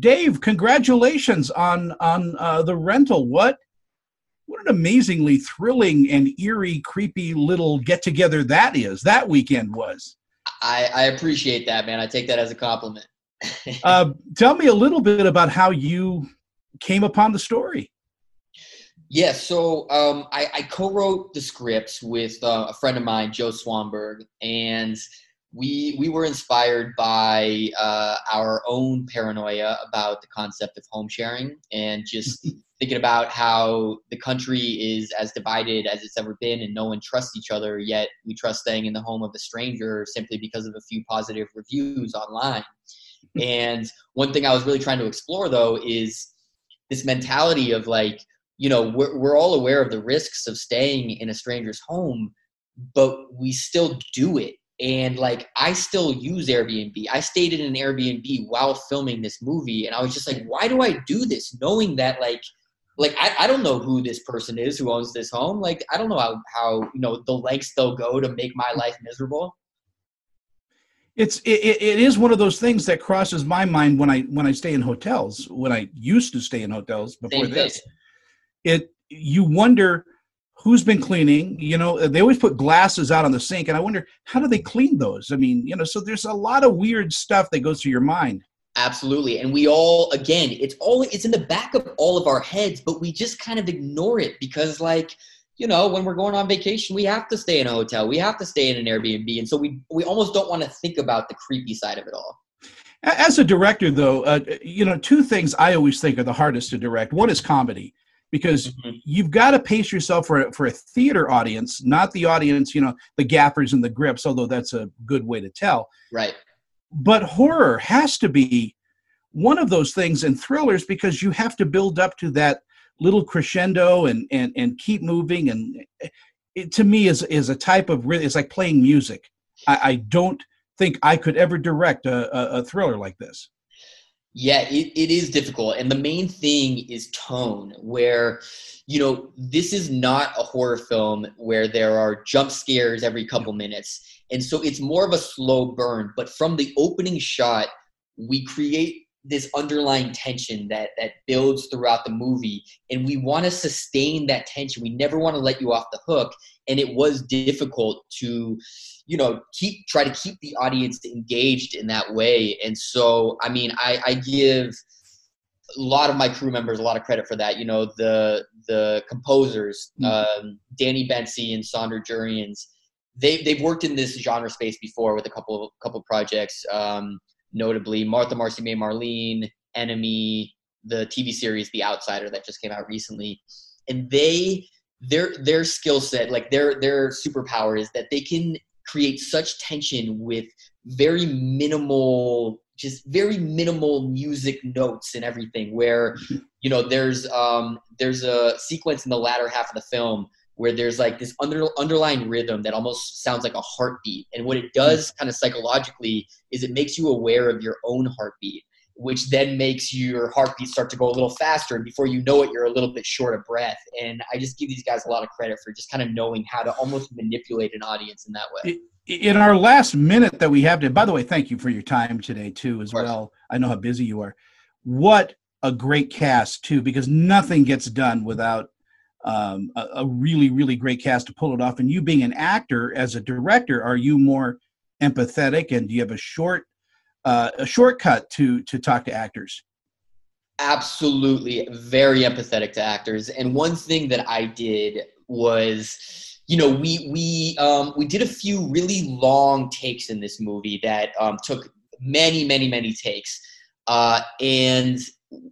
Dave, congratulations on on uh, the rental. What what an amazingly thrilling and eerie, creepy little get together that is. That weekend was. I, I appreciate that, man. I take that as a compliment. uh, tell me a little bit about how you came upon the story. Yeah, so um, I, I, co-wrote the scripts with uh, a friend of mine, Joe Swanberg, and we we were inspired by uh, our own paranoia about the concept of home sharing and just thinking about how the country is as divided as it's ever been and no one trusts each other yet we trust staying in the home of a stranger simply because of a few positive reviews online. And one thing i was really trying to explore though is this mentality of like you know we're, we're all aware of the risks of staying in a stranger's home but we still do it and like I still use Airbnb. I stayed in an Airbnb while filming this movie, and I was just like, why do I do this? Knowing that like like I, I don't know who this person is who owns this home. Like I don't know how, how you know the lengths they'll go to make my life miserable. It's it, it is one of those things that crosses my mind when I when I stay in hotels. When I used to stay in hotels before Same this, thing. it you wonder who's been cleaning you know they always put glasses out on the sink and i wonder how do they clean those? I mean you know so there's a lot of weird stuff that goes through your mind. Absolutely and we all again it's all it's in the back of all of our heads but we just kind of ignore it because like you know when we're going on vacation we have to stay in a hotel we have to stay in an airbnb and so we we almost don't want to think about the creepy side of it all. As a director though uh, you know two things i always think are the hardest to direct. One is comedy because mm-hmm. you've got to pace yourself for a, for a theater audience, not the audience, you know, the gaffers and the grips, although that's a good way to tell. Right. But horror has to be one of those things in thrillers because you have to build up to that little crescendo and and and keep moving and it to me is is a type of it's like playing music. I, I don't think I could ever direct a, a, a thriller like this. Yeah, it, it is difficult. And the main thing is tone, where, you know, this is not a horror film where there are jump scares every couple minutes. And so it's more of a slow burn. But from the opening shot, we create this underlying tension that that builds throughout the movie. And we want to sustain that tension. We never want to let you off the hook. And it was difficult to you know keep try to keep the audience engaged in that way. And so i mean i i give a lot of my crew members a lot of credit for that. You know the the composers mm-hmm. um, Danny Bensi and Saunder Jurriaans they, they've worked in this genre space before with a couple couple projects. Um, notably Martha Marcy May Marlene, Enemy, the TV series The Outsider that just came out recently. And they their their skill set, like their their superpower is that they can create such tension with very minimal just very minimal music notes and everything where you know there's um there's a sequence in the latter half of the film where there's like this under, underlying rhythm that almost sounds like a heartbeat. And what it does mm. kind of psychologically is it makes you aware of your own heartbeat, which then makes your heartbeat start to go a little faster. And before you know it, you're a little bit short of breath. And I just give these guys a lot of credit for just kind of knowing how to almost manipulate an audience in that way. In our last minute that we have to, by the way, thank you for your time today too, as well. I know how busy you are. What a great cast too, because nothing gets done without um, a, a, really really great cast to pull it off. And you being an actor as a director are you more empathetic and do you have a short uh, a shortcut to to talk to actors? Absolutely. Very empathetic to actors. And one thing that i did was you know we we um, we did a few really long takes in this movie that um, took many many many takes. Uh, and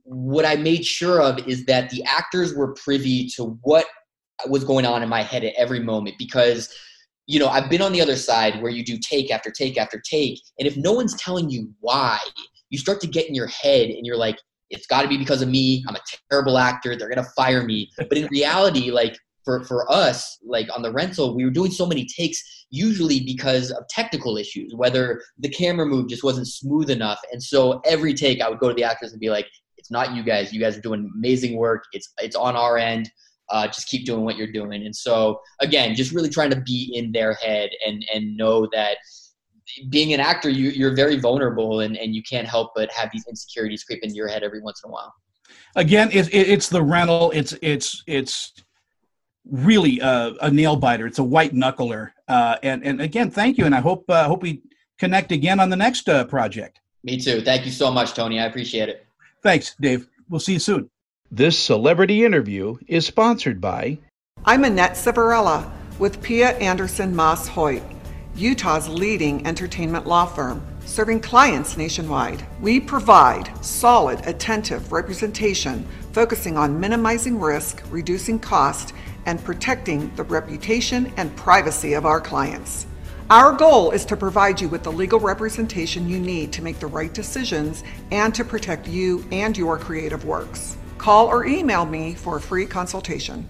what I made sure of is that the actors were privy to what was going on in my head at every moment because you know I've been on the other side where you do take after take after take. And if no one's telling you why you start to get in your head and you're like it's got to be because of me. I'm a terrible actor. They're going to fire me. But in reality like for for us like on the rental we were doing so many takes usually because of technical issues whether the camera move just wasn't smooth enough. And so every take I would go to the actors and be like it's not you guys. You guys are doing amazing work. It's it's on our end. Uh, just keep doing what you're doing. And so again, just really trying to be in their head and and know that being an actor, you, you're very vulnerable and, and you can't help but have these insecurities creep into your head every once in a while. Again, it, it, it's the rental. It's it's it's really a, a nail biter. It's a white knuckler. Uh, and and again, thank you. And I hope uh, hope we connect again on the next uh, project. Me too. Thank you so much, Tony. I appreciate it. Thanks, Dave. We'll see you soon. This celebrity interview is sponsored by. I'm Annette Savarella with Pia Anderson Moss Hoyt, Utah's leading entertainment law firm, serving clients nationwide. We provide solid, attentive representation focusing on minimizing risk, reducing cost, and protecting the reputation and privacy of our clients. Our goal is to provide you with the legal representation you need to make the right decisions and to protect you and your creative works. Call or email me for a free consultation.